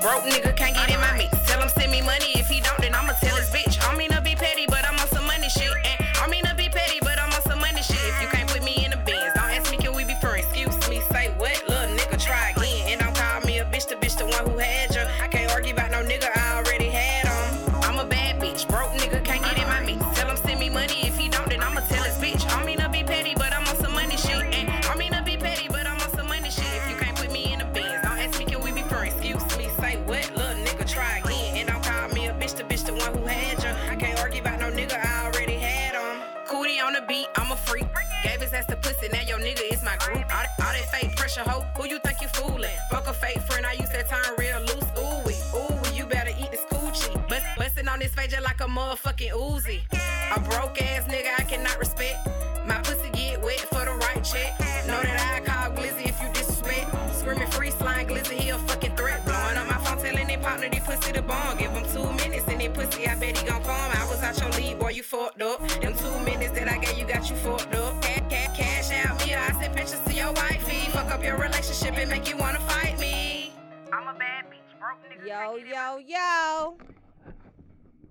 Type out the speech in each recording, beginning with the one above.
Broke nigga can't get in my mix. A motherfucking Uzi. A broke ass nigga I cannot respect. My pussy get wet for the right check. Know that I call Glizzy if you disrespect. Screaming free slime, Glizzy, he a fucking threat. Blowing up my phone, telling they partner, they pussy the bomb. Give him two minutes and they pussy, I bet he gon' come. I was out your league, boy, you fucked up. Them two minutes that I gave you got you fucked up. Cash, cash, cash out me, I send pictures to your wifey. Fuck up your relationship and make you wanna fight me. I'm a bad bitch, broke nigga. Yo, yo, yo.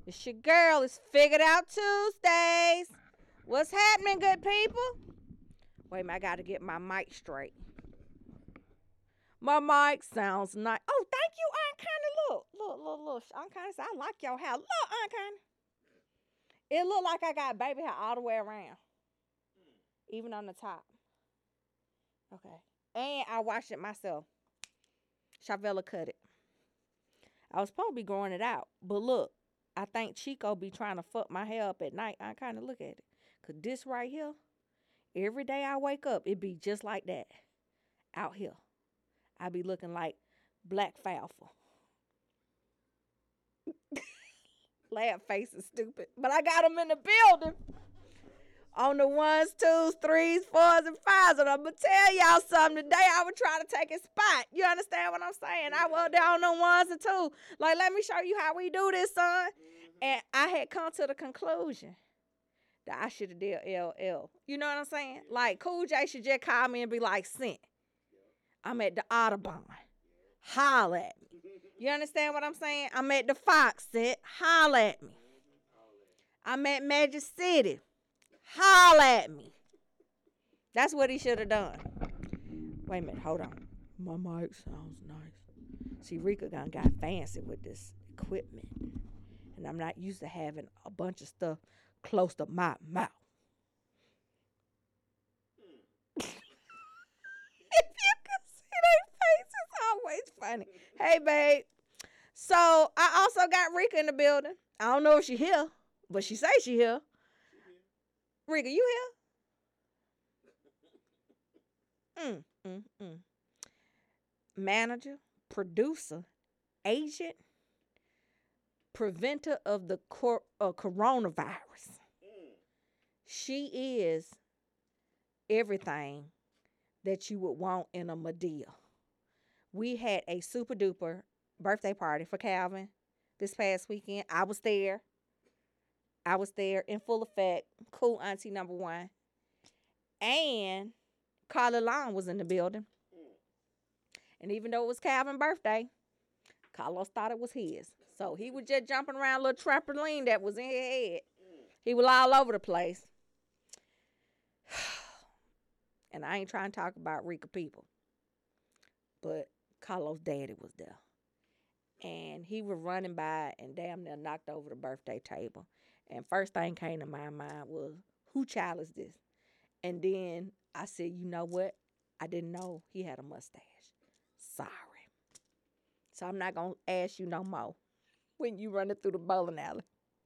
It's your girl. It's Figured Out Tuesdays. What's happening, good people? Wait a minute, I gotta get my mic straight. My mic sounds nice. Oh, thank you, Aunt Connie. Look, look, look, look. Aunt Connie said, I like your hair. Look, Aunt Connie. It look like I got baby hair all the way around. Even on the top. Okay. And I washed it myself. Chavella cut it. I was supposed to be growing it out. But look, I think Chico be trying to fuck my hair up at night. I kind of look at it. Cause this right here, every day I wake up, it be just like that. Out here. I be looking like Black Falfa. Laugh face is stupid. But I got them in the building. On the ones, twos, threes, fours, and fives. And I'm going to tell y'all something. Today I was trying to take a spot. You understand what I'm saying? I was down on the ones and twos. Like, let me show you how we do this, son. And I had come to the conclusion that I should have did LL. You know what I'm saying? Like, Cool J should just call me and be like, sent. I'm at the Audubon. Holla at me. You understand what I'm saying? I'm at the Fox set. Holla at me. Mm-hmm. I'm at Magic City. Holla at me. That's what he should have done. Wait a minute, hold on. My mic sounds nice. See, Rika done got fancy with this equipment. And I'm not used to having a bunch of stuff close to my mouth. if you can see their face, it's always funny. Hey, babe. So I also got Rika in the building. I don't know if she here, but she say she here. Rika, you here? Mm, mm, mm. Manager, producer, agent, preventer of the cor- uh, coronavirus. She is everything that you would want in a Medea. We had a super duper birthday party for Calvin this past weekend. I was there. I was there in full effect. Cool auntie number one. And Carla Long was in the building. And even though it was Calvin's birthday, Carlos thought it was his. So he was just jumping around a little trampoline that was in his head. He was all over the place. and I ain't trying to talk about Rika people. But Carlos' daddy was there. And he was running by and damn near knocked over the birthday table. And first thing came to my mind was, who child is this? And then I said, you know what? I didn't know he had a mustache. Sorry. So I'm not gonna ask you no more when you running through the bowling alley.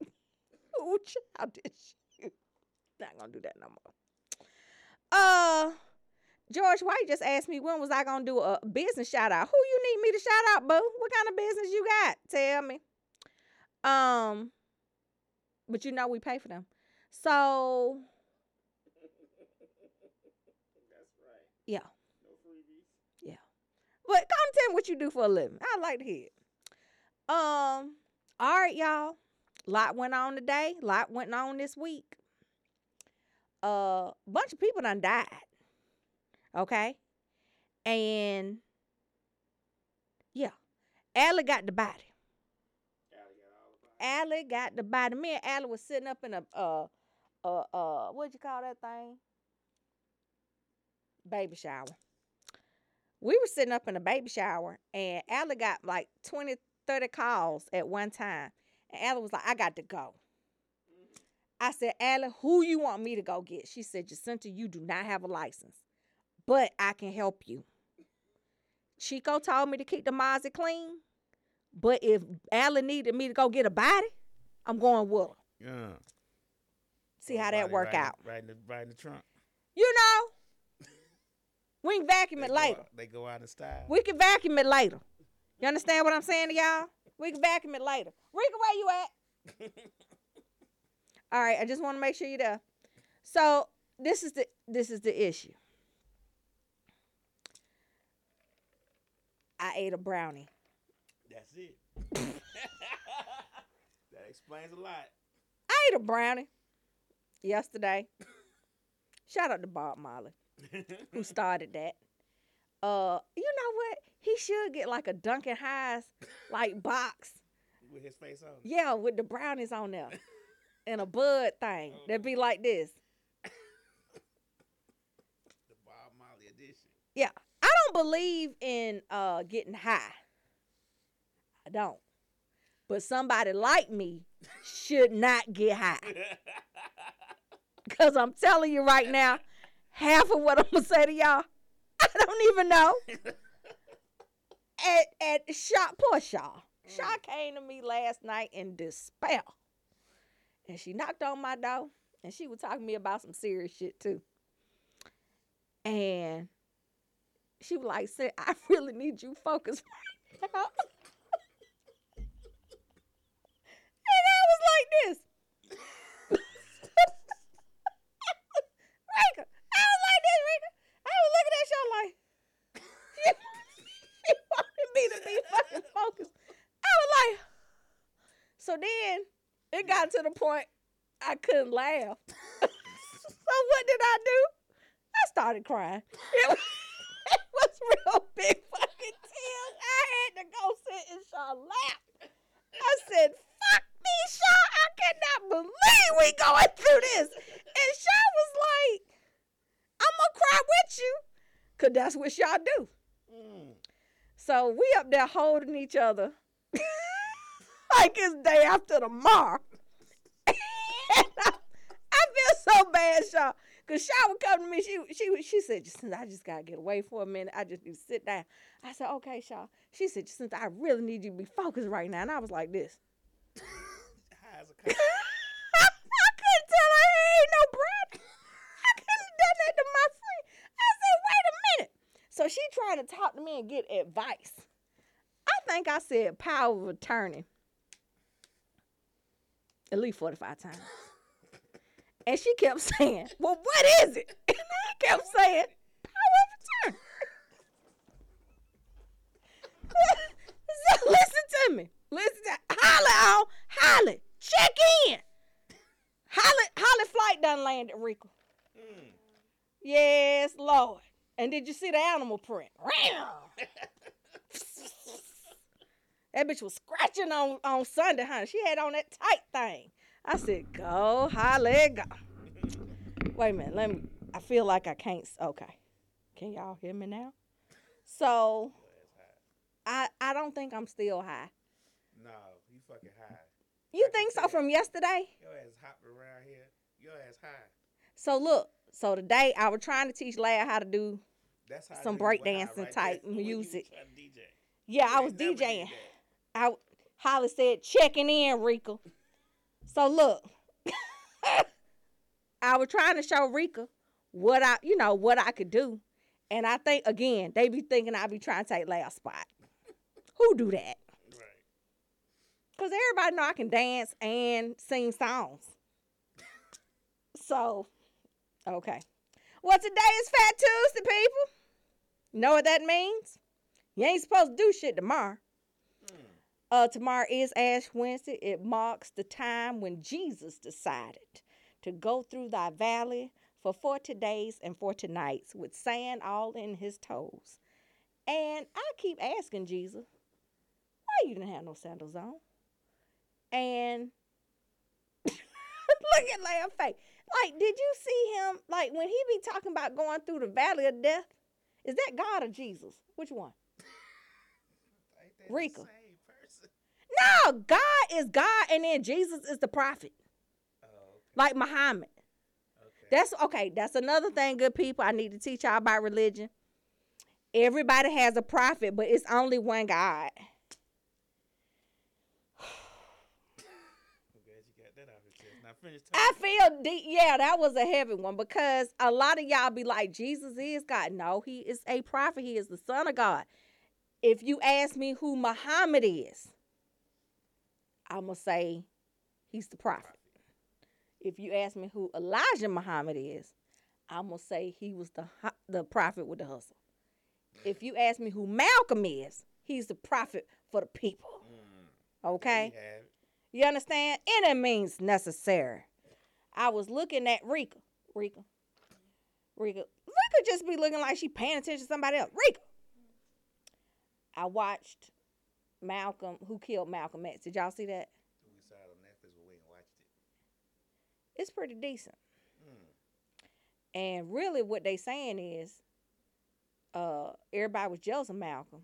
who child is you? Not gonna do that no more. Uh George White just asked me when was I gonna do a business shout out. Who you need me to shout out, boo? What kind of business you got? Tell me. Um, but you know we pay for them. So That's right. yeah, No freebies. yeah. But come tell me what you do for a living. I like to hear it. Um, all right, y'all. Lot went on today. Lot went on this week. Uh, bunch of people done died. Okay, and yeah, Allie got the body. Allie got the body. Allie got the body. Me and Allie was sitting up in a uh uh uh what'd you call that thing? Baby shower. We were sitting up in a baby shower and Allie got like 20, 30 calls at one time. And Allie was like, I got to go. I said, Allie, who you want me to go get? She said, Jacinta, you do not have a license, but I can help you. Chico told me to keep the Mozzie clean, but if Allie needed me to go get a body, I'm going with her. Yeah. See how that work right out. Right in the right in the trunk. You know, we can vacuum They it later. out- They go out in style. We can vacuum it later. You understand what I'm saying to y'all? We can vacuum it later. Rika, where you at? All right, I just want to make sure you're there. So this is the this is the issue. I ate a brownie. That's it. that explains a lot. I ate a brownie yesterday. Shout out to Bob Marley who started that. Uh, you know what? He should get like a Duncan Hines like box. With his face on. Yeah, with the brownies on there. And a bud thing. That'd be like this. The Bob Marley edition. Yeah. I don't believe in uh getting high. I don't. But somebody like me should not get high. Cause I'm telling you right now, half of what I'm gonna say to y'all, I don't even know. At at Shaw, poor Shaw. Mm. Shaw came to me last night in despair. And she knocked on my door and she was talking to me about some serious shit too. And she was like, "Say, I really need you focused right now." and I was like this. Rika, I was like this, Rika. I y'all like, she wanted me to be fucking focused. I was like, so then it got to the point I couldn't laugh. so what did I do? I started crying. It was, it was real big fucking tears. I had to go sit in Shaw's lap. I said, fuck me, Shaw. I cannot believe we going through this. And Shaw was like, I'm gonna cry with you. Cause that's what y'all do. Mm. So we up there holding each other like it's day after tomorrow. and I, I feel so bad, Shaw. Cause Shaw would come to me. She she she said, Jacinta, I just gotta get away for a minute. I just need to sit down. I said, okay, Shaw. She said, Jacinta, I really need you to be focused right now. And I was like this. High as a kite. I couldn't tell her he ain't no brother. I couldn't have done that to my friend. I said, wait a minute. So she trying to talk to me and get advice. I think I said power of attorney at least 45 times. And she kept saying, well, what is it? And I kept saying, power of attorney. so listen to me. Listen to holler on, holler, check in. Holly, Holly flight done landed, Rico. Mm. Yes, Lord. And did you see the animal print? that bitch was scratching on, on Sunday, honey. She had on that tight thing. I said, go, Holly, go. Wait a minute. Let me. I feel like I can't. Okay. Can y'all hear me now? So, I I don't think I'm still high. No, you fucking high. You I think so from yesterday? Your ass hopping around here. Your ass high. So look. So today I was trying to teach Leia how to do That's how Some breakdancing right type there when you was music. Yeah, I was ain't never did DJing. I Holly said checking in, Rika. So look, I was trying to show Rika what I, you know, what I could do, and I think again they be thinking I be trying to take last spot. Who do that? Right. Cause everybody know I can dance and sing songs. So, okay. Well, today is Fat Tuesday, people. Know what that means? You ain't supposed to do shit tomorrow. Uh, tomorrow is Ash Wednesday. It marks the time when Jesus decided to go through thy valley for 40 days and 40 nights with sand all in his toes. And I keep asking Jesus, why you didn't have no sandals on. And look at Lamb face. Like, did you see him? Like when he be talking about going through the valley of death, is that God or Jesus? Which one? Rika. Same person. No, God is God, and then Jesus is the prophet, Oh, okay. like Muhammad. okay. That's okay. That's another thing, good people. I need to teach y'all about religion. Everybody has a prophet, but it's only one God. I'm glad you got that off your chest. Now finish I feel deep. Yeah, that was a heavy one because a lot of y'all be like, Jesus is God. No, he is a prophet. He is the Son of God. If you ask me who Muhammad is, I'm going to say he's the prophet. If you ask me who Elijah Muhammad is, I'm going to say he was the, the prophet with the hustle. If you ask me who Malcolm is, he's the prophet for the people. Mm, Okay? You. Understand? And it means necessary. I was looking at Rika. Rika. Rika. Rika just be looking like she paying attention to somebody else. Rika. I watched Malcolm, who killed Malcolm X. Did y'all see that? We saw it on Netflix, but we ain't watched it. It's pretty decent. Mm. And really what they saying is uh everybody was jealous of Malcolm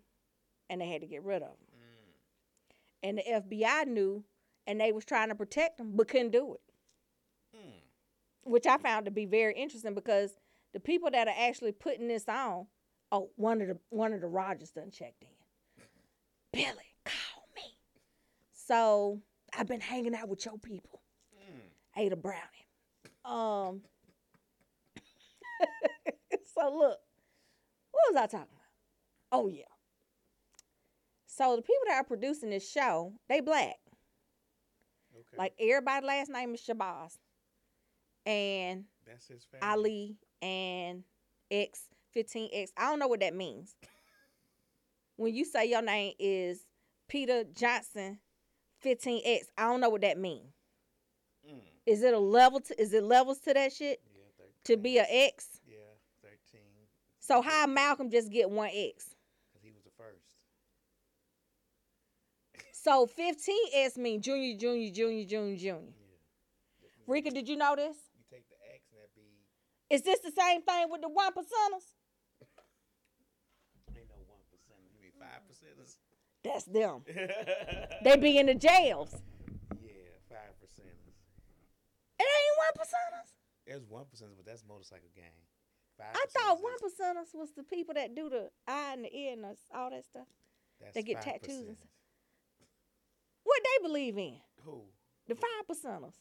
and they had to get rid of him. Mm. And the FBI knew and they was trying to protect him but couldn't do it. Mm. which I found to be very interesting because the people that are actually putting this on, oh, one of the one of the Rogers done checked in. Billy, call me. So I've been hanging out with your people. Mm. Ada Browning. Um. so look, what was I talking about? Oh yeah. So the people that are producing this show, they black. Like everybody last name is Shabazz. And that's his family. Ali and X, 15X. I don't know what that means. When you say your name is Peter Johnson, 15X, I don't know what that means. Mm. Is it a level to is it levels to that shit? Yeah, To be a X? Yeah, thirteen. So how Malcolm just get one X? Because he was the first. So 15X mean junior, junior, junior, junior, junior. Yeah. Rika, did you know this? You take the X and that be Is this the same thing with the one percenters? ain't no one percent. You mean five percenters? That's them. They be in the jails. Yeah, five percenters. It ain't one percenters. There's one percenters, but that's motorcycle gang. I thought one percenters was the people that do the eye and the ear and the- all that stuff. that's they get 5. tattoos and stuff. What they believe in? Who? The five percenters.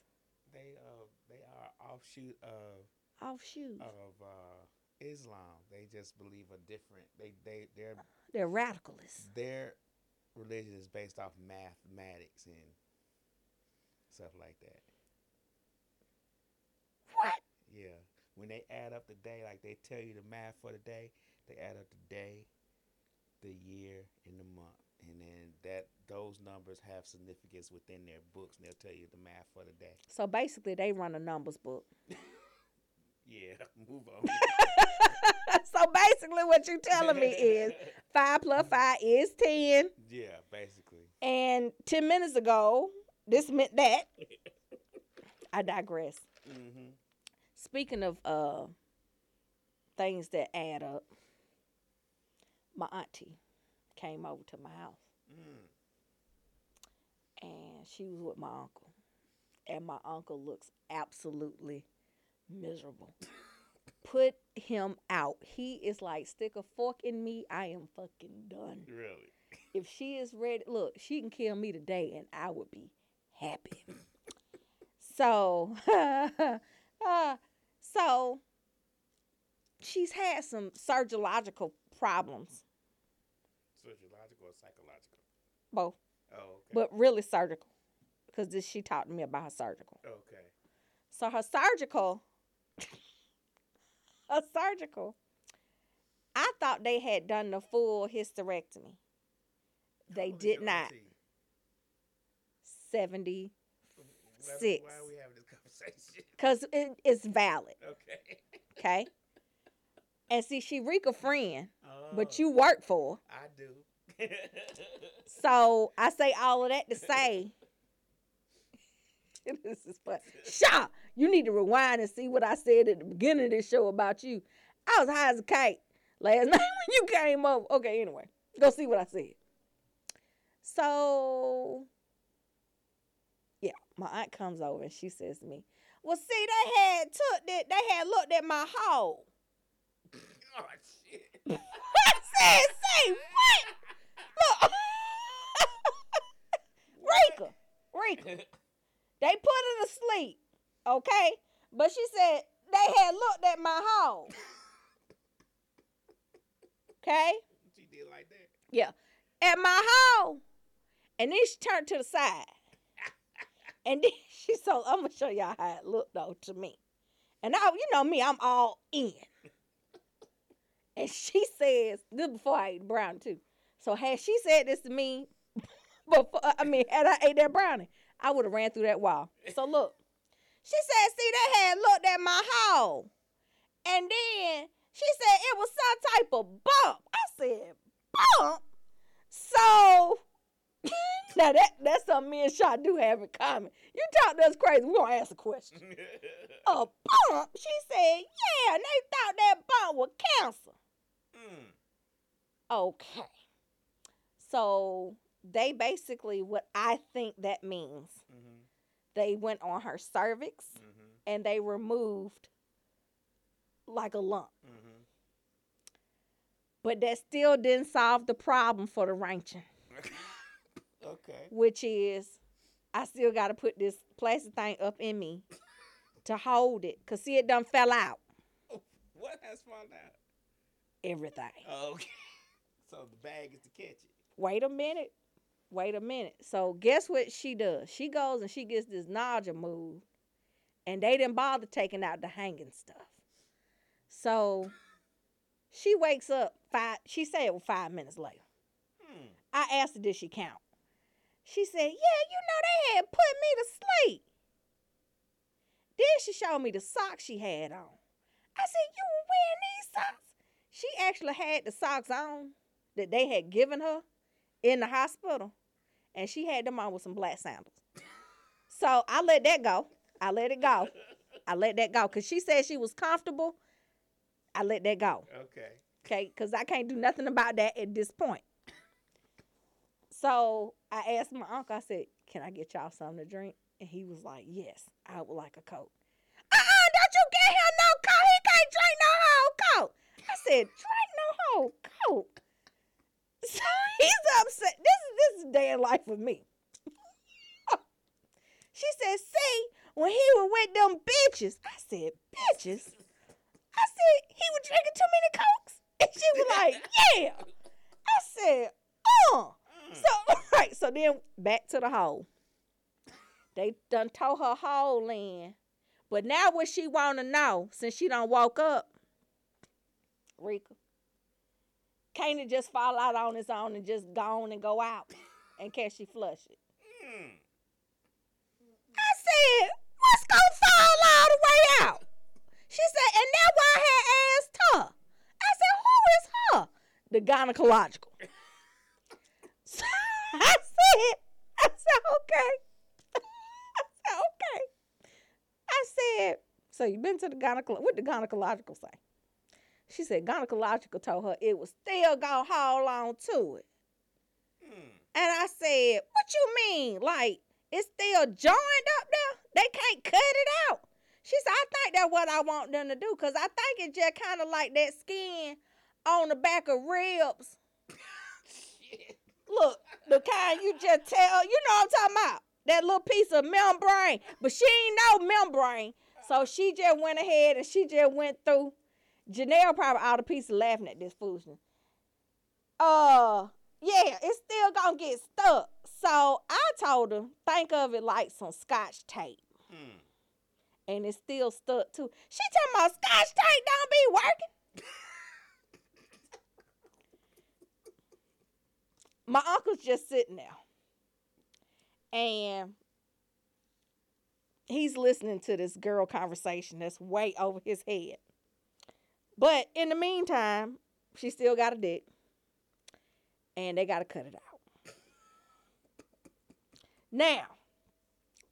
They uh they are offshoot of Offshoot. of uh Islam. They just believe a different. They they their They're radicalists. their religion is based off mathematics and stuff like that. What? Yeah. When they add up the day, like they tell you the math for the day, they add up the day, the year, and the month. And then that those numbers have significance within their books and they'll tell you the math for the day. So basically, they run a numbers book. Yeah, move on. so basically, what you're telling me is five plus five is ten, Yeah, basically. and ten minutes ago, this meant that. I digress. Mm-hmm. Speaking of uh things that add up, my auntie came over to my house Mm. and she was with my uncle. And my uncle looks absolutely miserable. Put him out. He is like, stick a fork in me. I am fucking done. Really? If she is ready, look, she can kill me today and I would be happy. so, uh, so she's had some surgical problems, both, Oh, okay. but really surgical, because this she talked to me about her surgical. okay. So her surgical, her surgical. I thought they had done the full hysterectomy. They is did not. Seventy, Why- Six. Why are we having this conversation? cause it, it's valid. Okay. Okay. And see, she Rika friend, Oh, but you work for. I do. So I say all of that to say, this is fun. Shaw, you need to rewind and see what I said at the beginning of this show about you. I was high as a kite last night when you came over. Okay, anyway, go see what I said. So, yeah, my aunt comes over and she says to me, "Well, see, they had took that. They had looked at my hole." oh shit. I said, "Say what?" Rika, Rika. They put her to sleep, okay? But she said they had looked at my hole. Okay? she did like that. Yeah. At my hole. And then she turned to the side. And then she so I'm gonna show y'all how it looked though to me. And I, you know me, I'm all in. And she says, this before I brownie too. So had she said this to me before I mean, had I ate that brownie, I would have ran through that wall. So look. She said, see, they had looked at my hole. And then she said it was some type of bump. I said, bump? So now that that's something me and Shaw do have in common. You talk to us crazy, we're gonna ask a question. A bump? She said, yeah, and they thought that bump was cancer. mm. Okay. So they basically what I think that means. Mm-hmm. They went on her cervix Mm-hmm. and they removed like a lump. Mm-hmm. But that still didn't solve the problem for the ranching, okay. which is I still got to put this plastic thing up in me to hold it. Cause see, it done fell out. What has fallen out? Everything. Okay. So the bag is to catch it. Wait a minute. Wait a minute. So guess what she does? She goes and she gets this nodule moved, and they didn't bother taking out the hanging stuff. So she wakes up five. She said five minutes later. Hmm. I asked her, did she count? She said, yeah, you know, they had put me to sleep. Then she showed me the socks she had on. I said, you were wearing these socks? She actually had the socks on that they had given her in the hospital, and she had them on with some black sandals. So I let that go. I let it go. I let that go because she said she was comfortable. I let that go. Okay. Okay, because I can't do nothing about that at this point. So I asked my uncle, I said, Can I get y'all something to drink? And he was like, Yes, I would like a Coke. Uh uh, don't you get him no Coke. He can't drink no whole Coke. I said, Drink no whole Coke. So he's upset. This is this is day in life for me. she said, See, when he was with them bitches, I said, Bitches? I said, He was drinking too many Cokes? And she was like, Yeah. I said, Uh. So right, so then back to the hole. They done tore her hole in. But now what she wanna know, since she done woke up, Rika, can't it just fall out on its own and just go on and go out? And can she flush it? Hmm. I said, what's gonna fall all the way out? She said, and that's why I had asked her. I said, who is her? The gynecological. So I said, I said, okay. I said, okay. I said, so you been to the gynecological, what the gynecological say? She said, gynecological told her it was still gonna hold on to it. Hmm. And I said, What you mean? Like, it's still joined up there? They can't cut it out. She said, I think that's what I want them to do. Cause I think it's just kind of like that skin on the back of ribs. Look, the kind you just tell, you know what I'm talking about. That little piece of membrane. But she ain't no membrane. So she just went ahead and she just went through. Janelle probably all the pieces laughing at this foolishness. Uh, yeah, it's still gonna get stuck. So I told her, think of it like some scotch tape. Hmm. And it's still stuck too. She talking about scotch tape don't be working. My uncle's just sitting there. And he's listening to this girl conversation that's way over his head. But in the meantime, she still got a dick. and they got to cut it out. Now,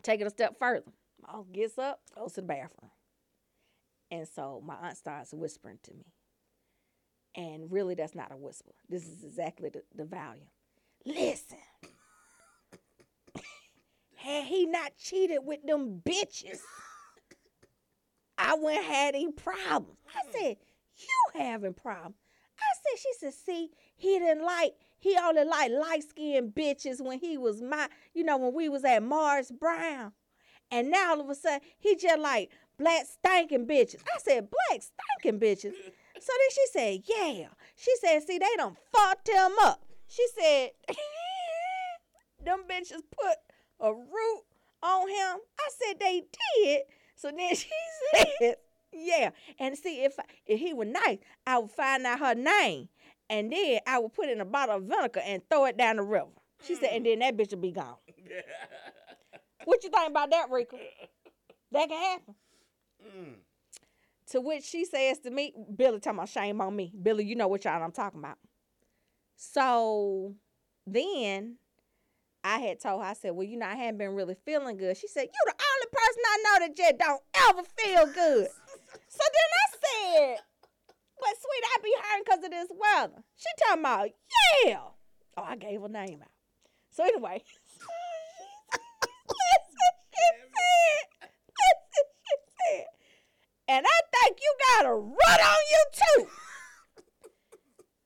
take it a step further. Uncle gets up, goes to the bathroom. And so my aunt starts whispering to me. And really, that's not a whisper. This is exactly the, the volume. Listen. Had he not cheated with them bitches, I wouldn't have any problems. I said, You having problems. I said, she said, see, he didn't like, he only liked light skinned bitches when he was my, you know, when we was at Mars Brown. And now all of a sudden, he just like black stinking bitches. I said, black stinking bitches. So then she said, yeah. She said, see, they done fucked him up. She said, them bitches put a root on him. I said, they did. So then she said, yeah. And see, if if he was nice, I would find out her name. And then I would put in a bottle of vinegar and throw it down the river. She said, and then that bitch would be gone. What you think about that, Rika? That can happen. Mm. To which she says to me, Billy, talking about shame on me. Billy, you know what y'all I'm talking about. So then I had told her, I said, Well, you know, I hadn't been really feeling good. She said, You the only person I know that just don't ever feel good. So then I said, But sweet, I be hurting because of this weather. She talking about, yeah. Oh, I gave her name out. So anyway. and I think you got a rut on you too.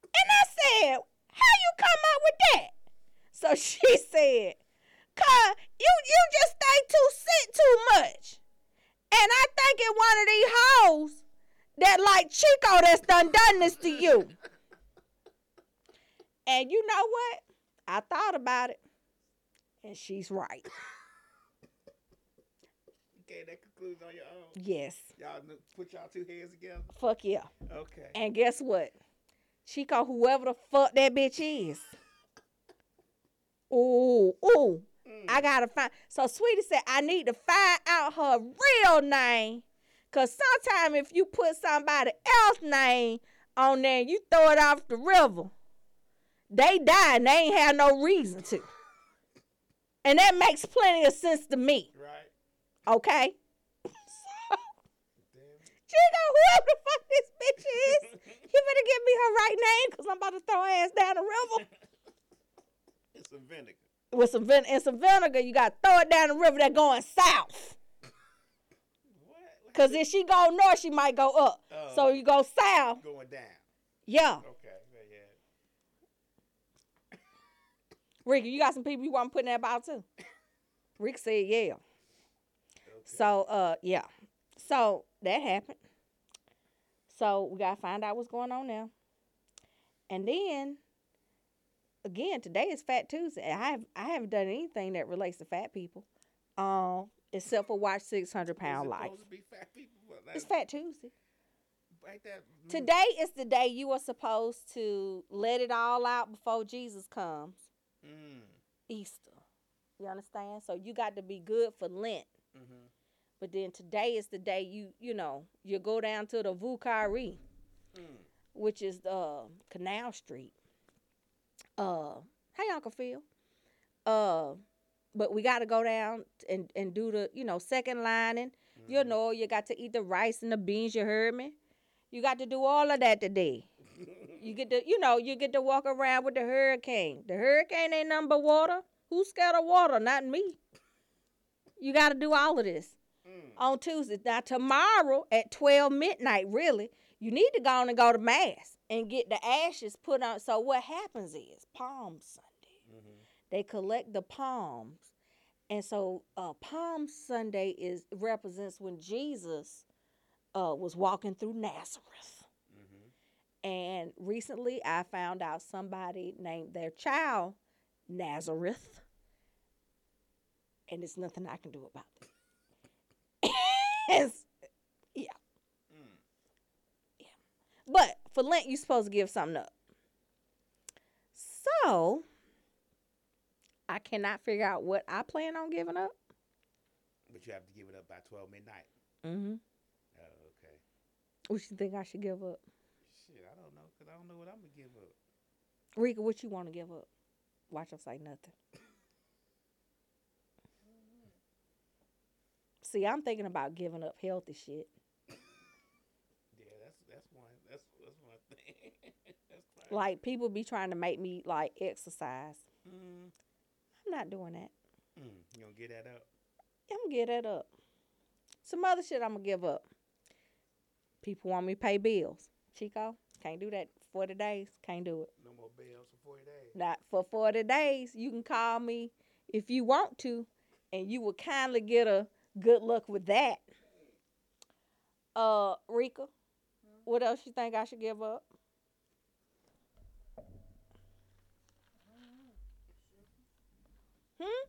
And I said, how you come up with that? So she said, cause you you just stay too sick too much. And I think it one of these hoes that like Chico that's done done this to you. And you know what? I thought about it. And she's right. Okay, that concludes on your own. Yes. Y'all put y'all two heads together. Fuck yeah. Okay. And guess what? Chico, whoever the fuck that bitch is. Ooh, ooh. I gotta find. So Sweetie said, I need to find out her real name. Cause sometimes if you put somebody else's name on there you throw it off the river, they die and they ain't have no reason to. And that makes plenty of sense to me. Right. Okay? Damn. Chico, whoever the fuck this bitch is, you better give me her right name because I'm about to throw her ass down the river. It's some vinegar. With some vin- and some vinegar, you got to throw it down the river that going south. Because if she go north, she might go up. Oh. So you go south. Going down. Yeah. Okay. Yeah. yeah. Ricky, you got some people you want to put in that bottle too? Rick said, yeah. So, uh, yeah. So that happened. So we gotta find out what's going on now. And then, again, today is Fat Tuesday. I have I haven't done anything that relates to fat people, um, except for watch Six Hundred Pound Life. fat? Well, It's Fat Tuesday. That mm, Today is the day you are supposed to let it all out before Jesus comes. Mm. Easter. You understand? So you got to be good for Lent. Mm-hmm. But then today is the day you, you know, you go down to the Vieux Carré, Mm. which is uh, Canal Street. Uh, hey, Uncle Phil. Uh, but we got to go down and, and do the, you know, second lining. You know, you got to eat the rice and the beans. You heard me. You got to do all of that today. You get to, you know, you get to walk around with the hurricane. The hurricane ain't nothing but water. Who's scared of water? Not me. You got to do all of this Mm. on Tuesday. Now tomorrow at twelve midnight, really, you need to go on and go to mass and get the ashes put on. So what happens is Palm Sunday, Mm-hmm. they collect the palms, and so uh, Palm Sunday is represents when Jesus uh, was walking through Nazareth. Mm-hmm. And recently, I found out somebody named their child Nazareth, and there's nothing I can do about it. It's- yeah, Mm. but for Lent, you're supposed to give something up. So I cannot figure out what I plan on giving up. But you have to give it up by twelve midnight. Mm-hmm. Oh, okay. What you think I should give up? Shit, I don't know, cause I don't know what I'm gonna give up. Rika, what you want to give up? Watch her say nothing. See, I'm thinking about giving up healthy shit. Yeah, that's that's one. That's that's one thing. that's fine. Like people be trying to make me like exercise. Mm, I'm not doing that. mm, you gonna get that up? I'm gonna give that up. Some other shit I'm gonna give up. People want me to pay bills. Chico, can't do that. Forty days, can't do it. No more bills for forty days. Not for forty days. You can call me if you want to, and you will kindly get a good luck with that. Uh, Rika, what else you think I should give up? Hmm.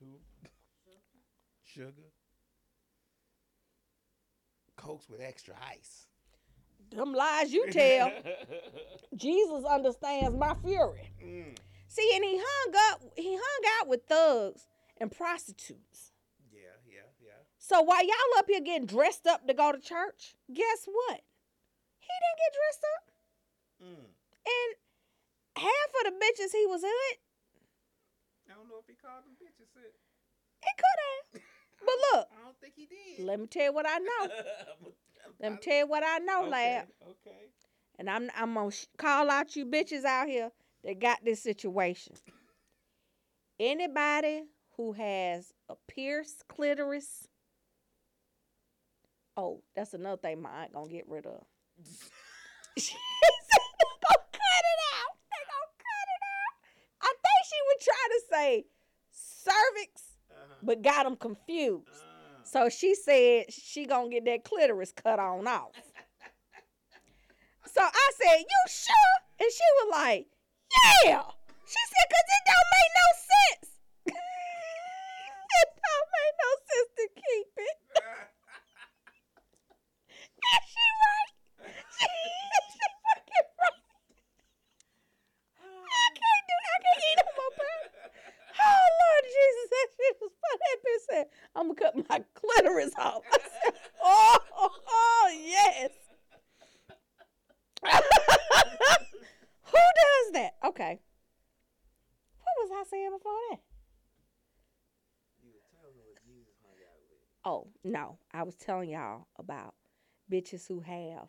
Who? Sugar. Cokes with extra ice. Them lies you tell. Jesus understands my fury. Mm, See, and he hung up. He hung out with thugs and prostitutes. yeah, yeah, yeah. So while y'all up here getting dressed up to go to church, guess what? He didn't get dressed up, Mm. and half of the bitches he was with, I don't know if he called them bitches. It. he could have. But look, I don't think he did. let me tell you what I know. Let me tell you what I know, okay, lad. Okay. And I'm I'm gonna sh- call out you bitches out here that got this situation. Anybody who has a pierced clitoris. Oh, that's another thing my aunt gonna get rid of. she said they gonna cut it out. They gonna cut it out. I think she would try to say cervix. But got them confused. So she said she gonna get that clitoris cut on off. So I said, "You sure?" And she was like, "Yeah." She said, "Cause it don't make no sense. it don't make no sense to keep it." And she right. She, she fucking right. I can't do. I can't eat no more pie. Oh Lord Jesus, that shit was funny. That bitch said, "I'm gonna cut my clitoris off." I said, "Oh, oh yes." Who does that? Okay. What was I saying before that? you were telling me what Jesus hung out with. Oh no, I was telling y'all about bitches who have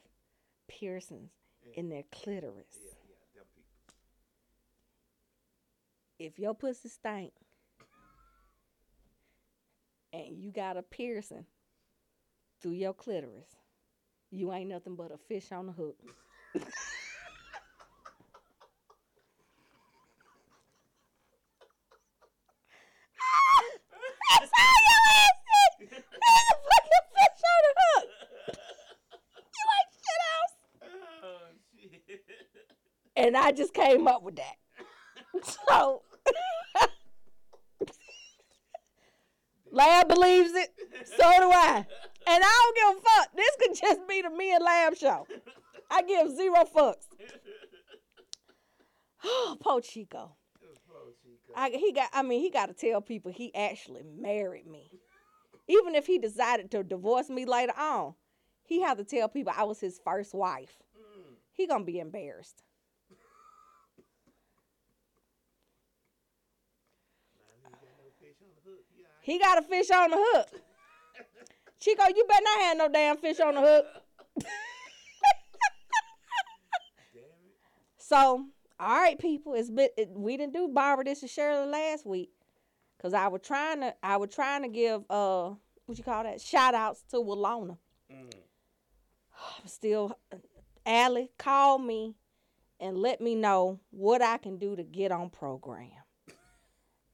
piercings in their clitoris. Yeah, yeah, them people. If your pussy stink and you got a piercing through your clitoris, you ain't nothing but a fish on the hook. That's all your ass is. There's a fish on the hook. You ain't shit else. Oh. And I just came up with that. So Lab believes it. So do I. And I don't give a fuck. This could just be the me and Lab show. I give zero fucks. Oh, Chico. Oh, Chico. I, he got. I mean, he got to tell people he actually married me. Even if he decided to divorce me later on, he had to tell people I was his first wife. Mm. He gonna be embarrassed. Nah, he got no fish on the hook. He got a fish on the hook. Chico, you better not have no damn fish on the hook. So, all right, people, it's been it, we didn't do Barbara this and Shirley last week, cause I was trying to I was trying to give uh what you call that shout outs to Walona. Mm. Still, Allie call me and let me know what I can do to get on program.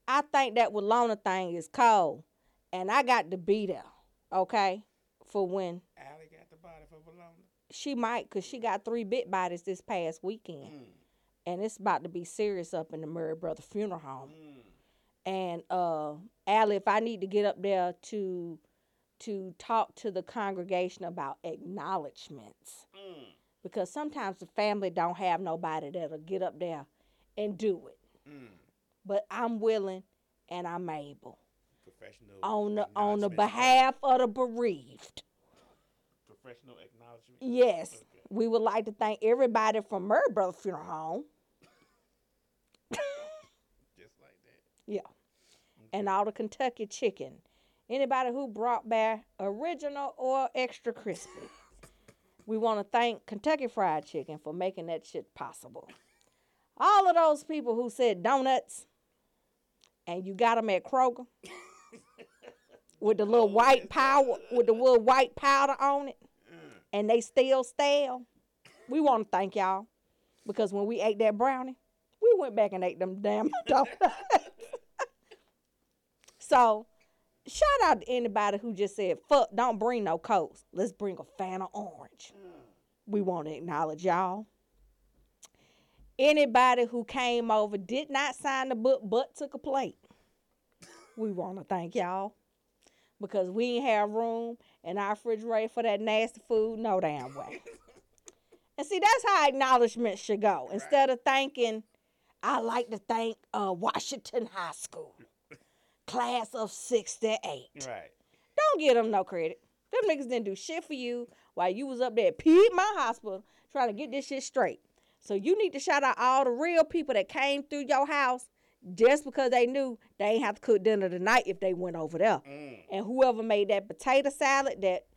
I think that Walona thing is cold, and I got to be there, okay, for when Allie got the body for Bologna. she might, cause she got three bit bodies this past weekend. Mm. and it's about to be serious up in the Murray Brother Funeral Home. Mm. And uh, Allie, if I need to get up there to to talk to the congregation about acknowledgments, Mm. because sometimes the family don't have nobody that'll get up there and do it. But I'm willing and I'm able Professional. on the on the behalf of the bereaved. Professional acknowledgement. Yes, Okay. we would like to thank everybody from Murray Brother Funeral Home. Just like that. Yeah. And all the Kentucky chicken. Anybody who brought back original or extra crispy. We want to thank Kentucky Fried Chicken for making that shit possible. All of those people who said donuts and you got them at Kroger with the little white powder with the little white powder on it and they still stale. We want to thank y'all because when we ate that brownie, we went back and ate them damn donuts. so, shout out to anybody who just said, fuck, don't bring no coats. Let's bring a fan of orange. We want to acknowledge y'all. Anybody who came over did not sign the book but took a plate. We want to thank y'all because we ain't have room in our refrigerator for that nasty food. No damn way. and see, that's how acknowledgement should go. Instead of thanking, I like to thank uh, Washington High School, class of 68. Right. Don't give them no credit. Them niggas didn't do shit for you while you was up there at Piedmont Hospital trying to get this shit straight. So you need to shout out all the real people that came through your house just because they knew they ain't have to cook dinner tonight if they went over there. Mm. And whoever made that potato salad that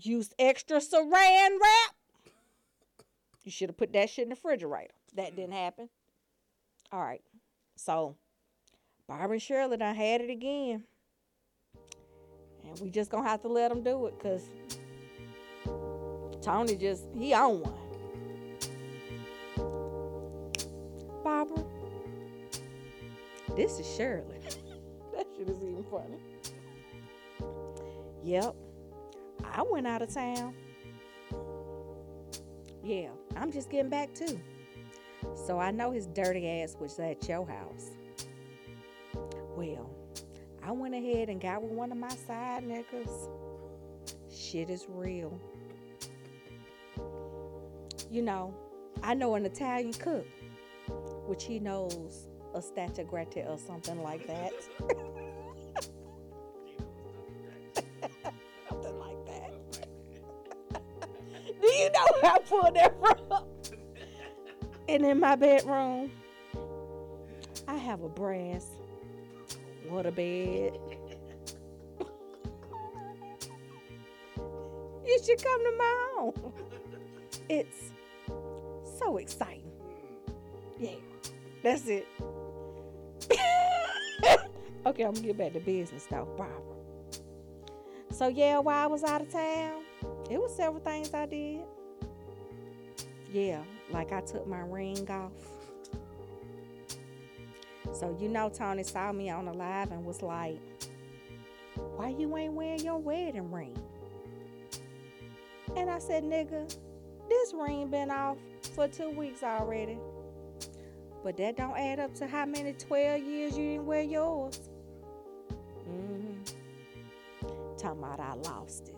used extra saran wrap, you should have put that shit in the refrigerator. That didn't happen. All right. So Barbara and Shirley done had it again. And we just gonna have to let them do it because Tony just, he on one. This is Shirley. that shit is even funny. Yep, I went out of town. Yeah, I'm just getting back too. So I know his dirty ass was at your house. Well, I went ahead and got with one of my side niggas. Shit is real. You know, I know an Italian cook, which he knows a staccia gratia or something like that. something like that. Do you know where I pulled that from? and in my bedroom, I have a brass water bed. you should come to my home. It's so exciting. Yeah, that's it. okay, I'm gonna get back to business though, Barbara. So yeah, while I was out of town, it was several things I did. Yeah, like I took my ring off. So you know Tony saw me on the live and was like, Why you ain't wearing your wedding ring? And I said, nigga, this ring been off for two weeks already. But that don't add up to how many 12 years you didn't wear yours. Mm-hmm. Talking about I lost it.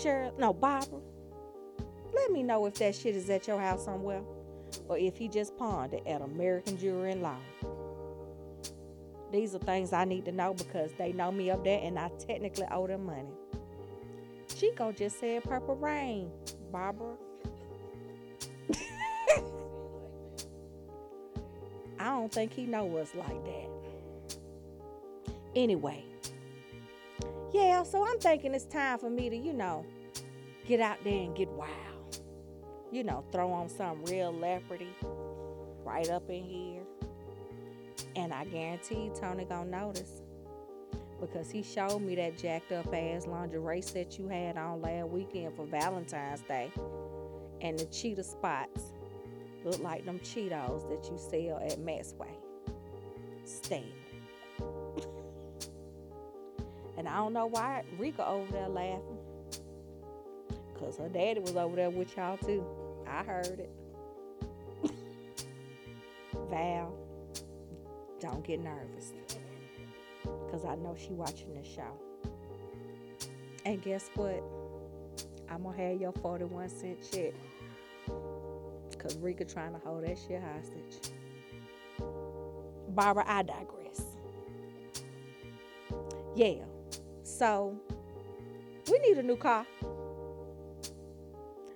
Sure, no, Barbara. Let me know if that shit is at your house somewhere. Or if he just pawned it at American Jewelry and Loan. These are things I need to know because they know me up there and I technically owe them money. Chico just said purple rain, Barbara. I don't think he know us like that. Anyway, yeah, so I'm thinking it's time for me to, you know, get out there and get wild. You know, throw on some real leopardy right up in here. And I guarantee Tony gonna notice because he showed me that jacked up ass lingerie set you had on last weekend for Valentine's Day. And the cheetah spots look like them Cheetos that you sell at Maxway. Stay. and I don't know why Rika over there laughing. Cause her daddy was over there with y'all too. I heard it. Val, don't get nervous because I know she watching this show. And guess what? I'm gonna have your 41 cent check. Cause Rika trying to hold that shit hostage. Barbara, I digress. Yeah. So we need a new car.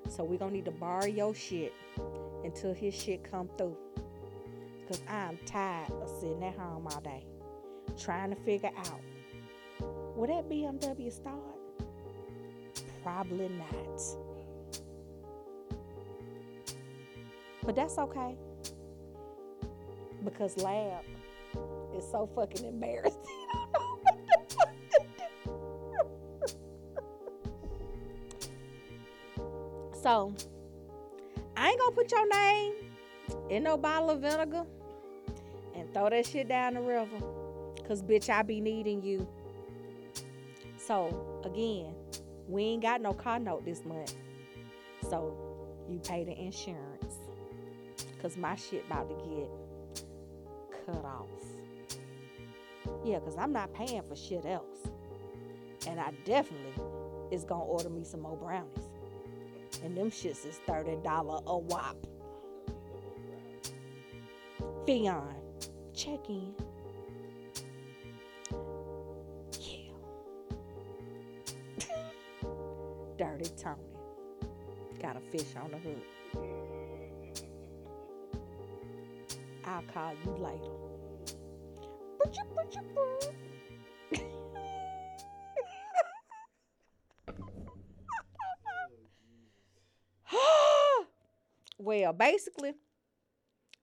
So we gonna need to borrow your shit until his shit come through. Cause I'm tired of sitting at home all day trying to figure out will that BMW start? Probably not. But that's okay. Because lab is so fucking embarrassing. So I ain't gonna put your name in no bottle of vinegar and throw that shit down the river. Cause bitch, I be needing you. So again, we ain't got no car note this month. So you pay the insurance. Cause my shit about to get cut off. Yeah, cause I'm not paying for shit else. And I definitely is gonna order me some more brownies. And them shits is $30 a whop. Fion, check in. Yeah. Dirty Tony. Got a fish on the hook. I'll call you later. Well, basically,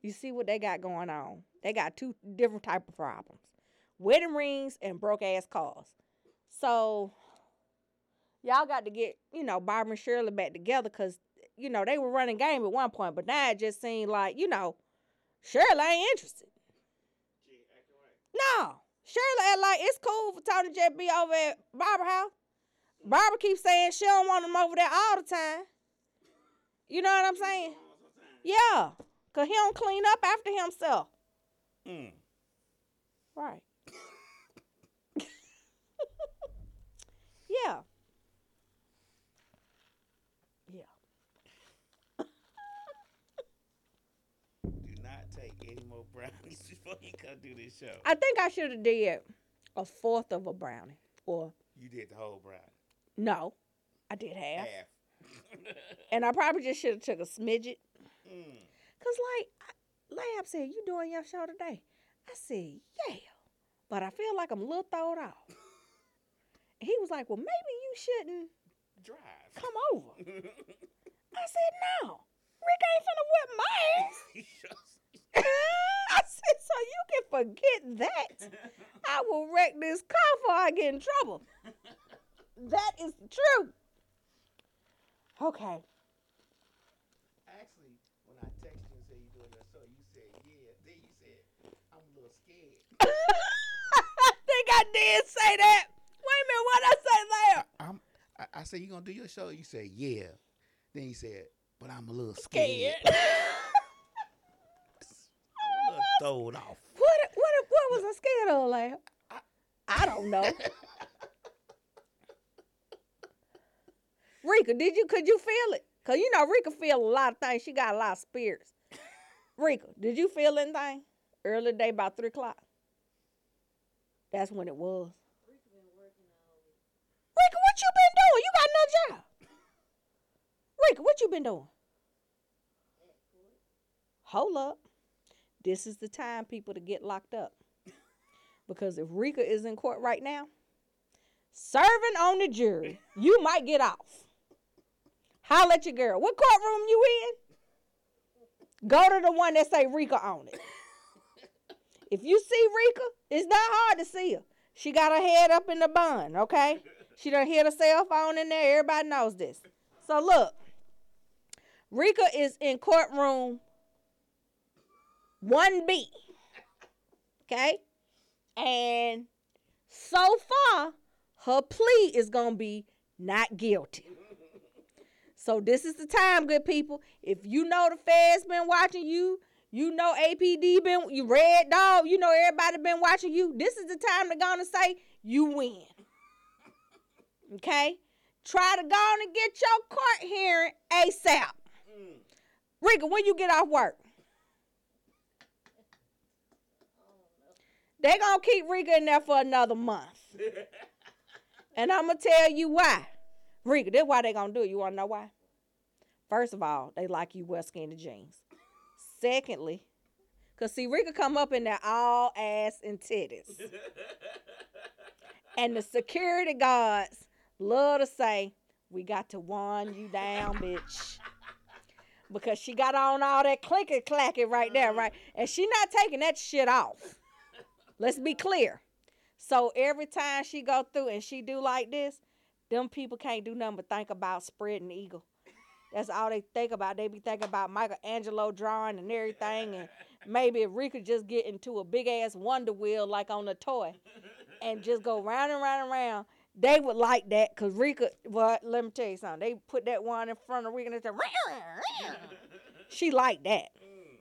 you see what they got going on. They got two different type of problems: wedding rings and broke ass cars. So y'all got to get you know Barbara and Shirley back together because you know they were running game at one point, but now it just seemed like you know Shirley ain't interested. No, Shirley act like it's cool for Tony to just be over at Barbara house. Barbara keeps saying she don't want him over there all the time. You know what I'm saying? Yeah, cause he don't clean up after himself. Mm. Right. yeah. Yeah. Do not take brownies before you come do this show. I think I should have did a fourth of a brownie. Or you did the whole brownie. no, I did half. Half. And I probably just should have took a smidget. mm. Cause like Lab said, you doing your show today? I said, yeah. But I feel like I'm a little throwed off. He was like, well, maybe you shouldn't Drive. come over. I said, no. Rick ain't finna whip my ass. I said, so you can forget that. I will wreck this car before I get in trouble. That is the truth. Okay. Actually, when I texted you and said you doing that show, you said yeah. Then you said I'm a little scared. I think I did say that. Wait a minute, what I say there? I'm. I, I said you gonna do your show. You said yeah. Then you said, but I'm a little scared. Scared. I'm a little throwed off. what, what, what was I scared of, Lab? I don't know. Rika, did you could you feel it? Cause you know Rika feel a lot of things. She got a lot of spirits. Rika, did you feel anything early day about three o'clock? That's when it was. Rika, what you been doing? You got no job. Rika, what you been doing? Hold up. This is the time people to get locked up. Because if Rika is in court right now, serving on the jury, you might get off. Holla at your girl. What courtroom you in? Go to the one that say Rika on it. If you see Rika, it's not hard to see her. She got her head up in the bun, okay? She done hit her cell phone in there. Everybody knows this. So look, Rika is in courtroom 1B. Okay? And so far, her plea is going to be not guilty. So this is the time, good people. If you know the feds been watching you, you know APD been you red dog, you know everybody been watching you. This is the time to gonna say you win. Okay? Try to go on and get your court hearing ASAP. Mm. Rika, when you get off work? They gonna keep Rika in there for another month. and I'm gonna tell you why. Rika, that's why they gonna do it. You wanna know why? First of all, they like you wear skinny jeans. Secondly, cause see Rika come up in there all ass and titties. And the security guards love to say, We got to wind you down, bitch. Because she got on all that clicky clacky right there, right? And she not taking that shit off. Let's be clear. So every time she go through and she do like this, them people can't do nothing but think about spreading eagle. That's all they think about. They be thinking about Michelangelo drawing and everything, and maybe if Rika just get into a big ass wonder wheel like on a toy, and just go round and round and round. They would like that because Rika. Well, let me tell you something. They put that one in front of Rika and they say, she like that. Mm.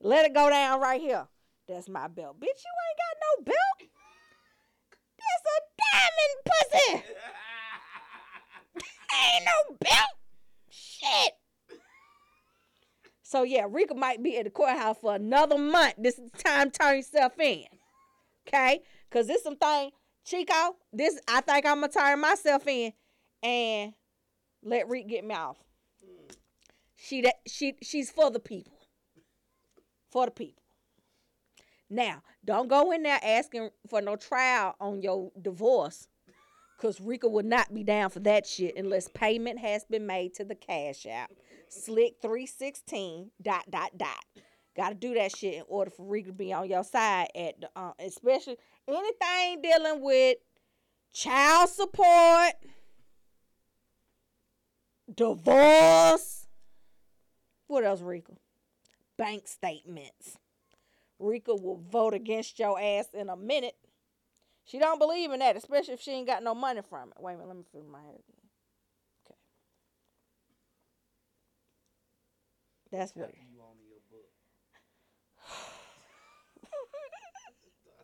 Let it go down right here. That's my belt, bitch. You ain't got no belt. That's a diamond pussy. Ain't no belt. Shit. So yeah, Rika might be at the courthouse for another month. This is time turn yourself in. Okay? Cause this some thing, Chico, this I think I'm gonna turn myself in and let Rick get me off. She that she she's for the people. For the people. Now, don't go in there asking for no trial on your divorce. Cause Rika would not be down for that shit unless payment has been made to the cash app. Slick 316 dot dot dot. Gotta do that shit in order for Rika to be on your side at the uh, especially anything dealing with child support, divorce. What else, Rika? Bank statements. Rika will vote against your ass in a minute. She don't believe in that, especially if she ain't got no money from it. Wait a minute, let me fill my hair again. Okay. That's what. You on your book.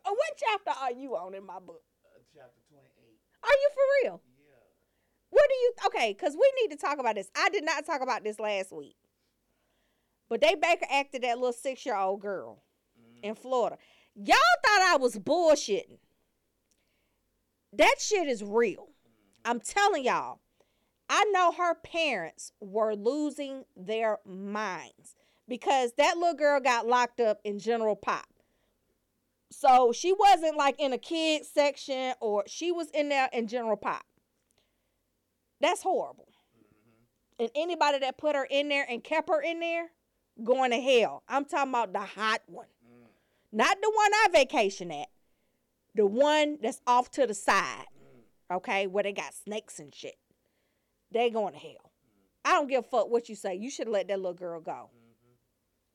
Oh, what chapter are you on in my book? Uh, chapter 28. Are you for real? Yeah. What do you okay? Because we need to talk about this. I did not talk about this last week, but they Baker acted that little six year old girl in Florida. Y'all thought I was bullshitting. That shit is real. I'm telling y'all. I know her parents were losing their minds because that little girl got locked up in General Pop. So she wasn't like in a kids section or she was in there in General Pop. That's horrible. And anybody that put her in there and kept her in there, going to hell. I'm talking about the hot one. Not the one I vacation at. The one that's off to the side. Okay, where they got snakes and shit. They going to hell. I don't give a fuck what you say. You should let that little girl go.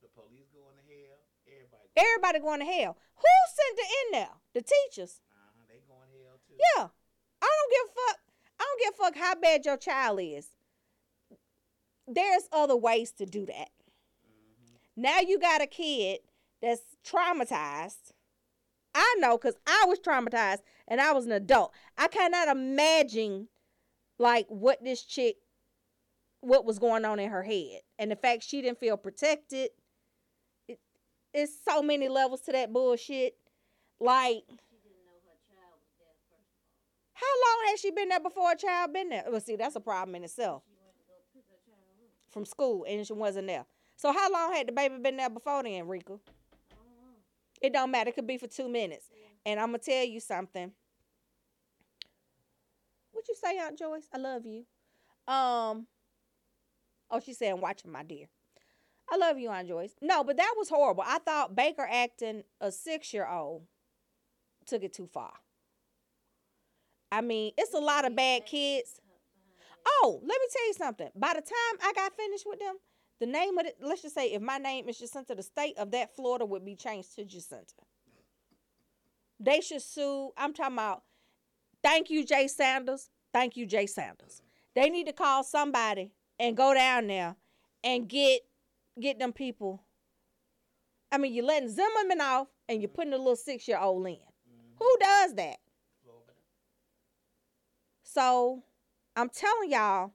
The police going to hell. Everybody. Everybody going to hell. Who sent her in there? The teachers. Uh-huh. They going to hell too. Yeah. I don't give a fuck. I don't give a fuck how bad your child is. There's other ways to do that. Now you got a kid that's traumatized. I know because I was traumatized and I was an adult. I cannot imagine like what this chick, what was going on in her head. And the fact she didn't feel protected. It, it's so many levels to that bullshit. Like, how long has she been there before a child been there? Well, see, that's a problem in itself. From school and she wasn't there. So how long had the baby been there before then, Rika? It don't matter. It could be for two minutes. And I'm gonna tell you something. What you say, Aunt Joyce? I love you. Um. Oh, she's saying watching my dear. I love you, Aunt Joyce. No, but that was horrible. I thought Baker acting a six year old took it too far. I mean, it's a lot of bad kids. Oh, let me tell you something. By the time I got finished with them, the name of it, let's just say if my name is Jacinta, the state of that Florida would be changed to Jacinta. They should sue. I'm talking about thank you, Jay Sanders. Thank you, Jay Sanders. They need to call somebody and go down there and get get them people. I mean, you're letting Zimmerman off and you're putting a little six year old in. Mm-hmm. Who does that? So I'm telling y'all,